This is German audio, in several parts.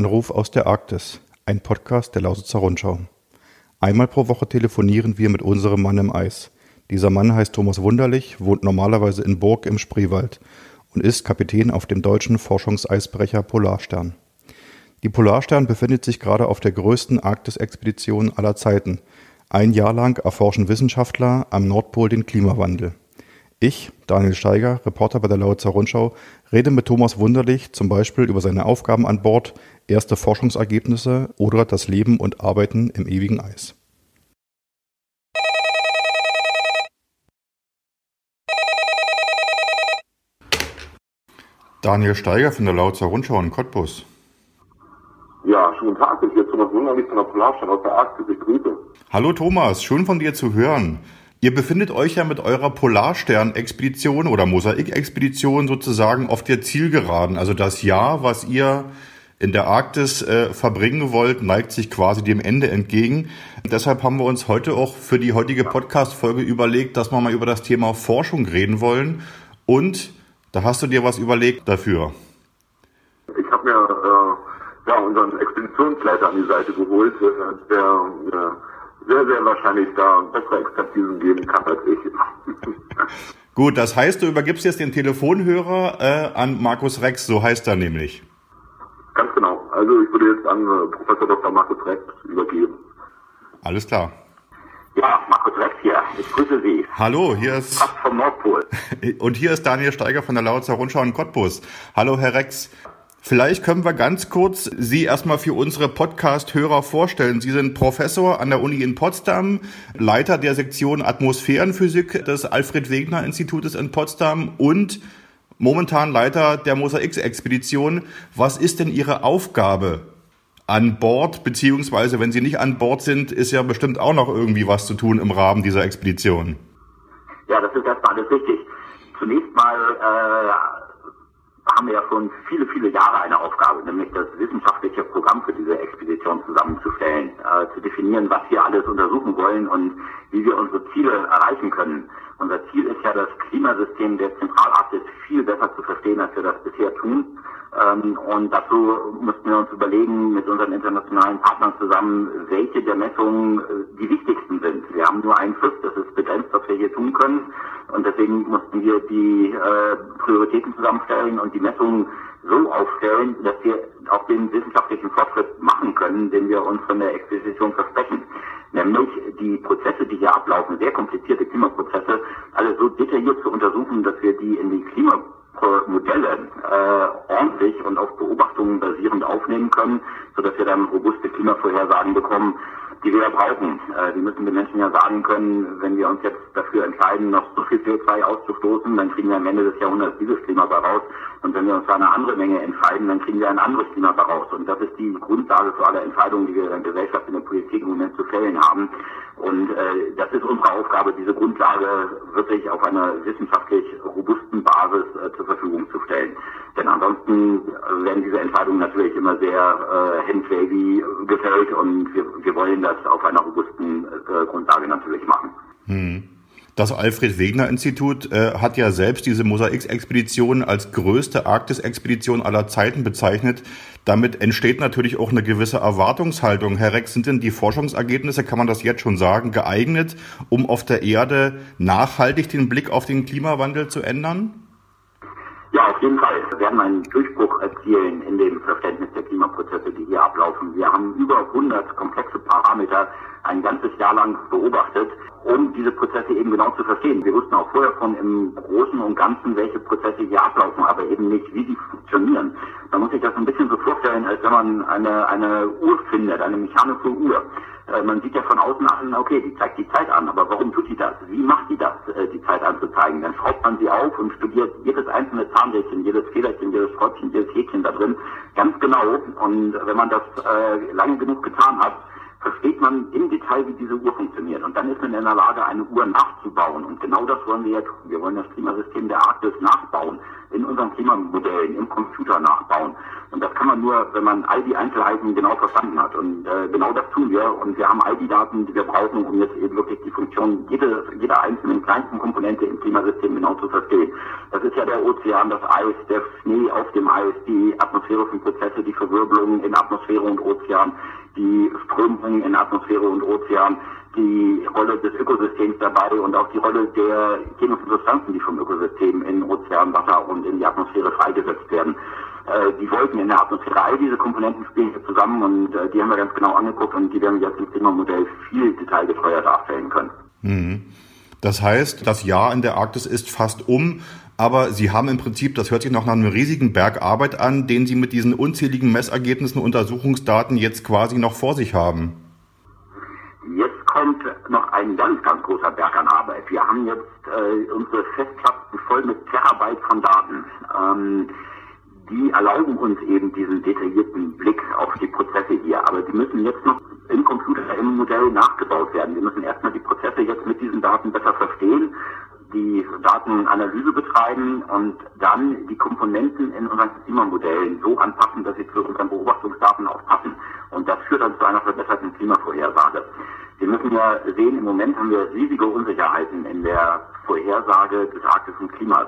Anruf aus der Arktis, ein Podcast der Lausitzer Rundschau. Einmal pro Woche telefonieren wir mit unserem Mann im Eis. Dieser Mann heißt Thomas Wunderlich, wohnt normalerweise in Burg im Spreewald und ist Kapitän auf dem deutschen Forschungseisbrecher Polarstern. Die Polarstern befindet sich gerade auf der größten Arktis-Expedition aller Zeiten. Ein Jahr lang erforschen Wissenschaftler am Nordpol den Klimawandel. Ich, Daniel Steiger, Reporter bei der Lausitzer Rundschau, rede mit Thomas Wunderlich zum Beispiel über seine Aufgaben an Bord, erste Forschungsergebnisse oder das Leben und Arbeiten im ewigen Eis. Daniel Steiger von der Lausitzer Rundschau in Cottbus. Ja, schönen Tag, ich bin Thomas Wunderlich von der Polarstadt aus der Arktis. Ich grüße. Hallo Thomas, schön von dir zu hören. Ihr befindet euch ja mit eurer Polarstern-Expedition oder Mosaik-Expedition sozusagen auf der Zielgeraden. Also das Jahr, was ihr in der Arktis äh, verbringen wollt, neigt sich quasi dem Ende entgegen. Deshalb haben wir uns heute auch für die heutige Podcast-Folge überlegt, dass wir mal über das Thema Forschung reden wollen. Und da hast du dir was überlegt dafür. Ich habe mir äh, ja, unseren Expeditionsleiter an die Seite geholt, äh, der äh, sehr, sehr wahrscheinlich da bessere Expertisen geben kann als ich. Gut, das heißt, du übergibst jetzt den Telefonhörer äh, an Markus Rex, so heißt er nämlich. Ganz genau. Also ich würde jetzt an äh, Professor Dr. Markus Rex übergeben. Alles klar. Ja, Markus Rex hier. Ich grüße Sie. Hallo, hier ist. Fast vom Nordpol. Und hier ist Daniel Steiger von der Lautzer Rundschau in Cottbus. Hallo, Herr Rex. Vielleicht können wir ganz kurz Sie erstmal für unsere Podcast-Hörer vorstellen. Sie sind Professor an der Uni in Potsdam, Leiter der Sektion Atmosphärenphysik des Alfred-Wegener-Institutes in Potsdam und momentan Leiter der Mosaix-Expedition. Was ist denn Ihre Aufgabe an Bord, beziehungsweise wenn Sie nicht an Bord sind, ist ja bestimmt auch noch irgendwie was zu tun im Rahmen dieser Expedition. Ja, das ist erstmal alles richtig. Zunächst mal äh, wir ja schon viele, viele Jahre eine Aufgabe, nämlich das wissenschaftliche Programm für diese Expedition zusammenzustellen, äh, zu definieren, was wir alles untersuchen wollen und wie wir unsere Ziele erreichen können. Unser Ziel ist ja, das Klimasystem der Zentralarktis viel besser zu verstehen, als wir das bisher tun. Ähm, und dazu mussten wir uns überlegen, mit unseren internationalen Partnern zusammen, welche der Messungen äh, die wichtigsten sind. Wir haben nur einen Schiff, das ist begrenzt, was wir hier tun können. Und deswegen mussten wir die äh, Prioritäten zusammenstellen und die Messungen so aufstellen, dass wir auch den wissenschaftlichen Fortschritt machen können, den wir uns von der Expedition versprechen. Nämlich die Prozesse, die hier ablaufen, sehr komplizierte Klimaprozesse, alle so detailliert zu untersuchen, dass wir die in die Klimamodelle äh, ordentlich und auf Beobachtungen basierend aufnehmen können, sodass wir dann robuste Klimavorhersagen bekommen, die wir brauchen. Äh, die müssen den Menschen ja sagen können, wenn wir uns jetzt dafür entscheiden, noch so viel CO2 auszustoßen, dann kriegen wir am Ende des Jahrhunderts dieses Klima raus. Und wenn wir uns für eine andere Menge entscheiden, dann kriegen wir ein anderes Klima raus. Und das ist die Grundlage für alle Entscheidungen, die wir in der Gesellschaft, in der Politik im Moment zu fällen haben. Und äh, das ist unsere Aufgabe, diese Grundlage wirklich auf einer wissenschaftlich robusten Basis äh, zur Verfügung zu stellen. Denn ansonsten werden diese Entscheidungen natürlich immer sehr äh, handwavy gefällt und wir, wir wollen das auf einer robusten äh, Grundlage natürlich machen. Hm. Das Alfred-Wegener-Institut äh, hat ja selbst diese Mosaik-Expedition als größte Arktis-Expedition aller Zeiten bezeichnet. Damit entsteht natürlich auch eine gewisse Erwartungshaltung. Herr Rex, sind denn die Forschungsergebnisse, kann man das jetzt schon sagen, geeignet, um auf der Erde nachhaltig den Blick auf den Klimawandel zu ändern? Ja, auf jeden Fall. Wir werden einen Durchbruch erzielen in dem Verständnis der Klimaprozesse, die hier ablaufen. Wir haben über 100 komplexe Parameter ein ganzes Jahr lang beobachtet, um diese Prozesse eben genau zu verstehen. Wir wussten auch vorher von im Großen und Ganzen, welche Prozesse hier ablaufen, aber eben nicht, wie sie funktionieren. Man muss sich das ein bisschen so vorstellen, als wenn man eine, eine Uhr findet, eine mechanische Uhr. Äh, man sieht ja von außen an, okay, die zeigt die Zeit an, aber warum tut die das? Wie macht die das, äh, die Zeit anzuzeigen? Dann schraubt man sie auf und studiert jedes einzelne Zahnrädchen, jedes Federchen, jedes Schräubchen, jedes Häkchen da drin ganz genau. Und wenn man das äh, lange genug getan hat, versteht man im Detail, wie diese Uhr funktioniert. Und dann ist man in der Lage, eine Uhr nachzubauen. Und genau das wollen wir ja tun. Wir wollen das Klimasystem der Arktis nachbauen, in unseren Klimamodellen, im Computer nachbauen. Und das kann man nur, wenn man all die Einzelheiten genau verstanden hat. Und äh, genau das tun wir. Und wir haben all die Daten, die wir brauchen, um jetzt eben wirklich die Funktion jede, jeder einzelnen kleinsten Komponente im Klimasystem genau zu verstehen. Das ist ja der Ozean, das Eis, der Schnee auf dem Eis, die atmosphärischen Prozesse, die Verwirbelungen in Atmosphäre und Ozean, die Strömungen in Atmosphäre und Ozean, die Rolle des Ökosystems dabei und auch die Rolle der chemischen Substanzen, die vom Ökosystem in Ozean, Wasser und in die Atmosphäre freigesetzt werden. Äh, die Wolken in der Atmosphäre, all diese Komponenten spielen hier zusammen und äh, die haben wir ganz genau angeguckt und die werden wir jetzt im Klimamodell viel detailgetreuer darstellen können. Mhm. Das heißt, das Jahr in der Arktis ist fast um, aber Sie haben im Prinzip, das hört sich noch nach einem riesigen Berg Arbeit an, den Sie mit diesen unzähligen Messergebnissen, Untersuchungsdaten jetzt quasi noch vor sich haben. Jetzt kommt noch ein ganz, ganz großer Berg an Arbeit. Wir haben jetzt äh, unsere Festplatten voll mit Terabyte von Daten. Ähm, die erlauben uns eben diesen detaillierten Blick auf die Prozesse hier. Aber die müssen jetzt noch im Computer, im Modell nachgebaut werden. Wir müssen erstmal die Prozesse jetzt mit diesen Daten besser verstehen, die Datenanalyse betreiben und dann die Komponenten in unseren Klimamodellen so anpassen, dass sie zu unseren Beobachtungsdaten auch passen. Und das führt dann zu einer verbesserten Klimavorhersage. Wir müssen ja sehen, im Moment haben wir riesige Unsicherheiten in der Vorhersage des arktischen Klimas.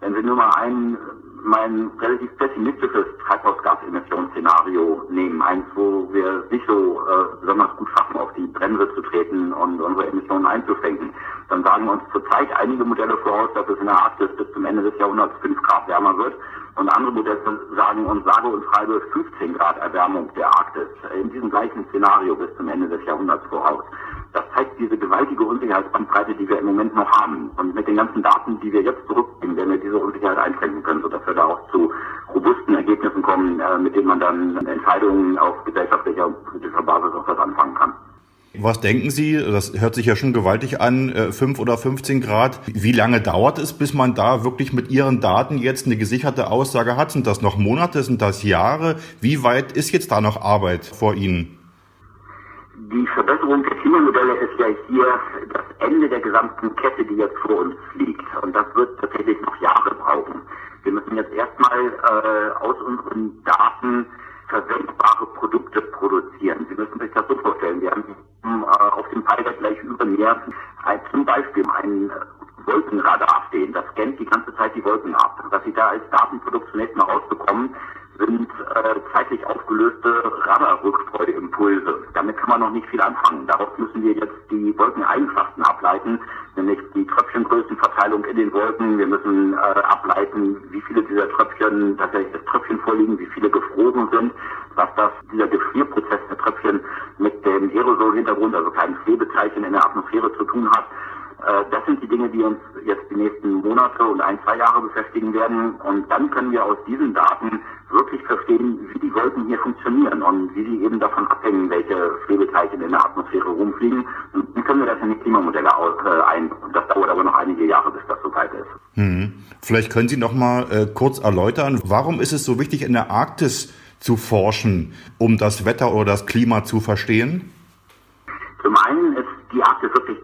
Wenn wir nur mal ein, mein relativ pessimistisches Treibhausgasemissionsszenario nehmen, eins, wo wir nicht so äh, besonders gut schaffen, auf die Bremse zu treten und unsere Emissionen einzuschränken, dann sagen uns zurzeit einige Modelle voraus, dass es in der Arktis bis zum Ende des Jahrhunderts 5 Grad wärmer wird. Und andere Modelle sagen uns, sage und schreibe 15 Grad Erwärmung der Arktis in diesem gleichen Szenario bis zum Ende des Jahrhunderts voraus. Das zeigt diese gewaltige Unsicherheitsbandbreite, die wir im Moment noch haben. Und mit den ganzen Daten, die wir jetzt zurückgeben, werden wir diese Unsicherheit einschränken können, sodass wir da auch zu robusten Ergebnissen kommen, äh, mit denen man dann Entscheidungen auf gesellschaftlicher und politischer Basis auch was anfangen kann. Was denken Sie, das hört sich ja schon gewaltig an, 5 äh, oder 15 Grad. Wie lange dauert es, bis man da wirklich mit Ihren Daten jetzt eine gesicherte Aussage hat? Sind das noch Monate, sind das Jahre? Wie weit ist jetzt da noch Arbeit vor Ihnen? Die Verbesserung der Klimamodelle ja hier das Ende der gesamten Kette, die jetzt vor uns liegt. Und das wird tatsächlich noch Jahre brauchen. Wir müssen jetzt erstmal äh, aus unseren Daten verwendbare Produkte Tröpfchen vorliegen, wie viele gefroren sind, was das, dieser Gefrierprozess der Tröpfchen mit dem Aerosolhintergrund, also kein Schwebeteilchen in der Atmosphäre zu tun hat. Äh, das sind die Dinge, die uns jetzt die nächsten Monate und ein, zwei Jahre beschäftigen werden. Und dann können wir aus diesen Daten wirklich verstehen, wie die Wolken hier funktionieren und wie sie eben davon abhängen, welche Schwebeteilchen in der Atmosphäre rumfliegen. Und dann können wir das in die Klimamodelle äh, Hm. Vielleicht können Sie noch mal äh, kurz erläutern, warum ist es so wichtig, in der Arktis zu forschen, um das Wetter oder das Klima zu verstehen? Zum einen ist die Arktis wirklich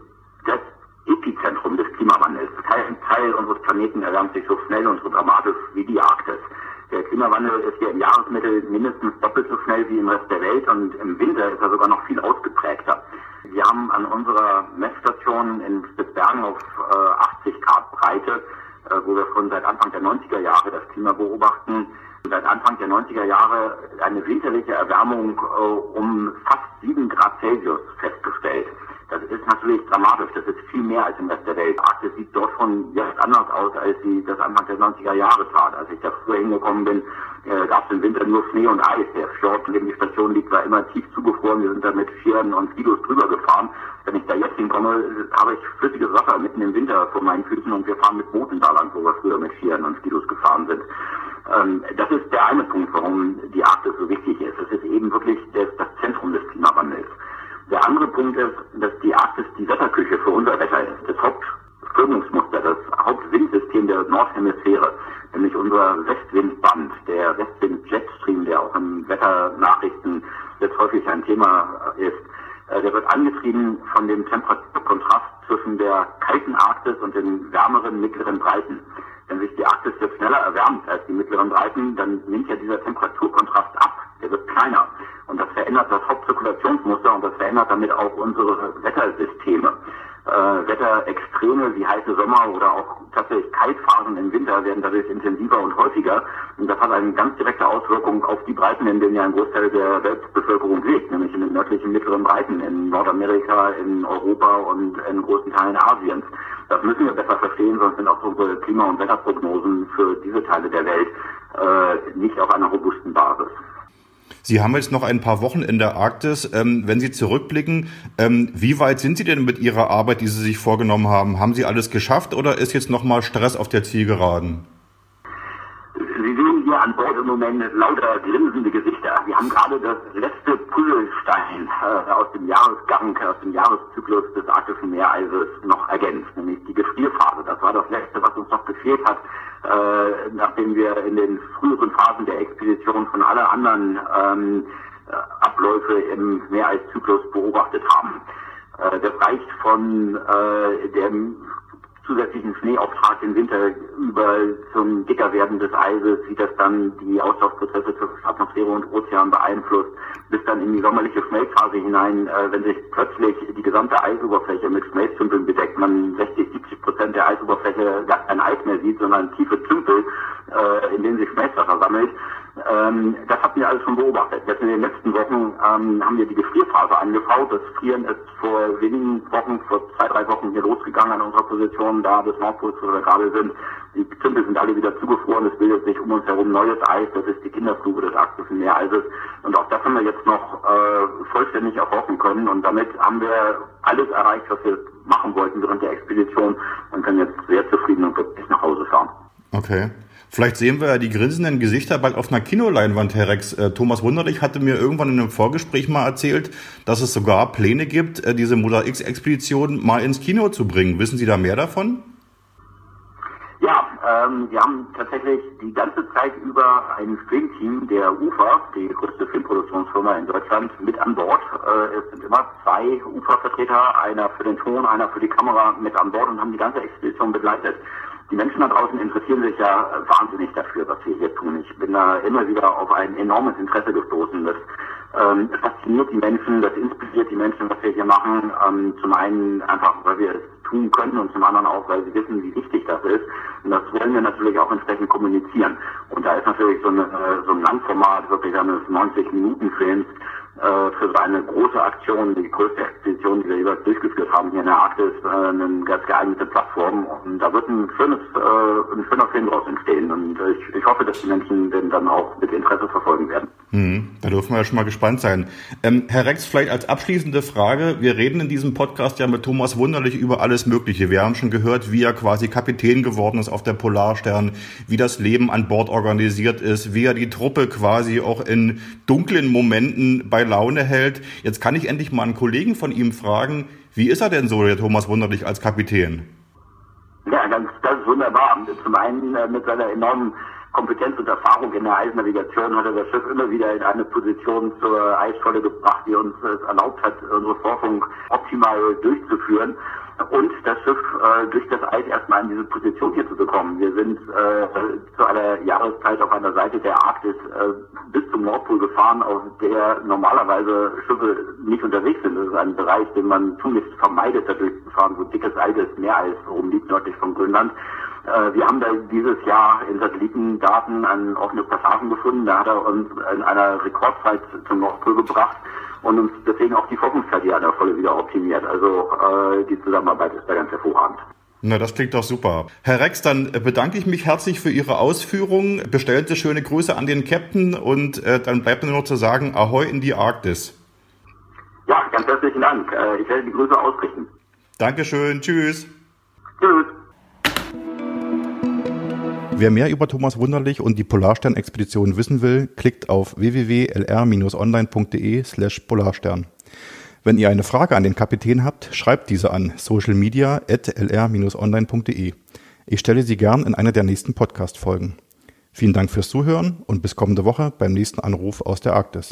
das Epizentrum des Klimawandels. Kein Teil unseres Planeten erwärmt sich so schnell und so dramatisch wie die Arktis. Der Klimawandel ist hier im Jahresmittel mindestens doppelt so schnell wie im Rest der Welt und im Winter ist er sogar noch viel ausgeprägter. Wir haben an unserer Messstation in Spitzbergen auf äh, 80 Grad Breite, wo wir schon seit Anfang der 90er Jahre das Klima beobachten, seit Anfang der 90er Jahre eine winterliche Erwärmung äh, um fast 7 Grad Celsius festgestellt. Das ist natürlich dramatisch. Das ist viel mehr als im Rest der Welt. Arktis sieht dort schon jetzt anders aus, als sie das Anfang der 90er Jahre tat. Als ich da früher hingekommen bin, äh, gab es im Winter nur Schnee und Eis. Der Fjord, in dem die Station liegt, war immer tief zugefroren. Wir sind da mit Pferden und Skidos drüber gefahren. Wenn ich da jetzt hinkomme, habe ich flüssiges Wasser mitten im Winter vor meinen Füßen und wir fahren mit Booten da lang, wo wir früher mit Pferden und Skidos gefahren sind. Ähm, das ist der eine Punkt, warum die Arktis so wichtig ist. Es ist eben wirklich das, das Zentrum des Klimawandels. Der andere Punkt ist, dass die Arktis die Wetterküche für unser Wetter ist. Das Hauptströmungsmuster, das Hauptwindsystem der Nordhemisphäre, nämlich unser Westwindband, der Westwind-Jetstream, der auch in Wetternachrichten jetzt häufig ein Thema ist, äh, der wird angetrieben von dem Temperaturkontrast zwischen der kalten Arktis und den wärmeren mittleren Breiten. Wenn sich die Arktis jetzt schneller erwärmt als die mittleren Breiten, dann nimmt ja dieser Temperaturkontrast ab. Der wird kleiner. Verändert das Hauptzirkulationsmuster und das verändert damit auch unsere Wettersysteme. äh, Wetterextreme wie heiße Sommer oder auch tatsächlich Kaltphasen im Winter werden dadurch intensiver und häufiger. Und das hat eine ganz direkte Auswirkung auf die Breiten, in denen ja ein Großteil der Weltbevölkerung lebt, nämlich in den nördlichen mittleren Breiten, in Nordamerika, in Europa und in großen Teilen Asiens. Das müssen wir besser verstehen, sonst sind auch unsere Klima- und Wetterprognosen für diese Teile der Welt äh, nicht auf einer robusten Basis. Sie haben jetzt noch ein paar Wochen in der Arktis. Ähm, wenn Sie zurückblicken, ähm, wie weit sind Sie denn mit Ihrer Arbeit, die Sie sich vorgenommen haben? Haben Sie alles geschafft oder ist jetzt nochmal Stress auf der Zielgeraden? Sie sehen hier an Bord im Moment lauter grinsende Gesichter. Wir haben gerade das letzte Puzzlestein äh, aus dem Jahresgang, aus dem Jahreszyklus des arktischen Meereises noch ergänzt, nämlich die Gefrierphase. Das war das letzte, was uns noch gefehlt hat äh, nachdem wir in den Phasen der Expedition von aller anderen ähm, äh, Abläufe im Meereiszyklus beobachtet haben. Äh, das reicht von äh, dem zusätzlichen Schneeauftrag im Winter über zum Dickerwerden des Eises, wie das dann die Auslaufprozesse zur Atmosphäre und Ozean beeinflusst, bis dann in die sommerliche Schmelzphase hinein, äh, wenn sich plötzlich die gesamte Eisoberfläche mit Schmelztümpeln bedeckt, man 60, 70 Prozent der Eisoberfläche gar kein Eis mehr sieht, sondern tiefe Tümpel, äh, in denen sich Schmelzwasser sammelt. Ähm, das hatten wir alles schon beobachtet. Jetzt in den letzten Wochen ähm, haben wir die Gefrierphase angeschaut. Das Frieren ist vor wenigen Wochen, vor zwei, drei Wochen hier losgegangen an unserer Position, da des Nordpols, wo wir gerade sind. Die Tümpel sind alle wieder zugefroren. Es bildet sich um uns herum neues Eis. Das ist die Kinderfluge des arktischen Meereises. Und auch das haben wir jetzt noch äh, vollständig erforschen können. Und damit haben wir alles erreicht, was wir machen wollten während der Expedition und können jetzt sehr zufrieden und glücklich nach Hause fahren. Okay. Vielleicht sehen wir ja die grinsenden Gesichter bald auf einer Kinoleinwand, Herr Rex. Äh, Thomas Wunderlich hatte mir irgendwann in einem Vorgespräch mal erzählt, dass es sogar Pläne gibt, äh, diese Motor X-Expedition mal ins Kino zu bringen. Wissen Sie da mehr davon? Ja, ähm, wir haben tatsächlich die ganze Zeit über ein Filmteam der UFA, die größte Filmproduktionsfirma in Deutschland, mit an Bord. Äh, es sind immer zwei UFA-Vertreter, einer für den Ton, einer für die Kamera mit an Bord und haben die ganze Expedition begleitet die Menschen da draußen interessieren sich ja wahnsinnig dafür, was wir hier tun. Ich bin da immer wieder auf ein enormes Interesse gestoßen. Das ähm, fasziniert die Menschen, das inspiriert die Menschen, was wir hier machen. Ähm, zum einen einfach, weil wir es tun können und zum anderen auch, weil sie wissen, wie wichtig das ist. Und das wollen wir natürlich auch entsprechend kommunizieren. Und da ist natürlich so, eine, so ein Langformat wirklich eines 90-Minuten-Films äh, für so eine große Aktion, die größte Expedition, die wir jeweils durchgeführt haben hier in der Arktis, äh, eine ganz geeignete Plattform. Und da wird ein schönes, äh, ein schöner Film daraus entstehen. Und ich, ich hoffe, dass die Menschen den dann auch mit Interesse verfolgen werden. Hm, da dürfen wir ja schon mal gespannt sein. Ähm, Herr Rex, vielleicht als abschließende Frage. Wir reden in diesem Podcast ja mit Thomas Wunderlich über alles Mögliche. Wir haben schon gehört, wie er quasi Kapitän geworden ist auf der Polarstern, wie das Leben an Bord organisiert ist, wie er die Truppe quasi auch in dunklen Momenten bei Laune hält. Jetzt kann ich endlich mal einen Kollegen von ihm fragen, wie ist er denn so, der Thomas Wunderlich, als Kapitän? Ja, ganz, ganz wunderbar. Zum einen äh, mit seiner enormen Kompetenz und Erfahrung in der Eisnavigation hat er das Schiff immer wieder in eine Position zur Eisscholle gebracht, die uns es erlaubt hat, unsere Forschung optimal durchzuführen und das Schiff äh, durch das Eis erstmal in diese Position hier zu bekommen. Wir sind äh, zu einer Jahreszeit auf einer Seite der Arktis äh, bis zum Nordpol gefahren, auf der normalerweise Schiffe nicht unterwegs sind. Das ist ein Bereich, den man tunlichst vermeidet, dadurch zu fahren, wo dickes Eis ist, Meereis rumliegt nördlich von Grönland. Äh, wir haben da dieses Jahr in Satellitendaten an offene Passagen gefunden. Da hat er uns in einer Rekordzeit zum Nordpol gebracht und uns deswegen auch die Forschungszeit hier an der Volle wieder optimiert. Also äh, die Zusammenarbeit ist da ganz hervorragend. Na, das klingt doch super. Herr Rex, dann bedanke ich mich herzlich für Ihre Ausführungen. Bestellte schöne Grüße an den Captain und äh, dann bleibt mir nur noch zu sagen, Ahoi in die Arktis. Ja, ganz herzlichen Dank. Äh, ich werde die Grüße ausrichten. Dankeschön. Tschüss. Tschüss. Wer mehr über Thomas Wunderlich und die Polarstern-Expedition wissen will, klickt auf www.lr-online.de slash Polarstern. Wenn ihr eine Frage an den Kapitän habt, schreibt diese an socialmedia.lr-online.de. Ich stelle sie gern in einer der nächsten Podcast-Folgen. Vielen Dank fürs Zuhören und bis kommende Woche beim nächsten Anruf aus der Arktis.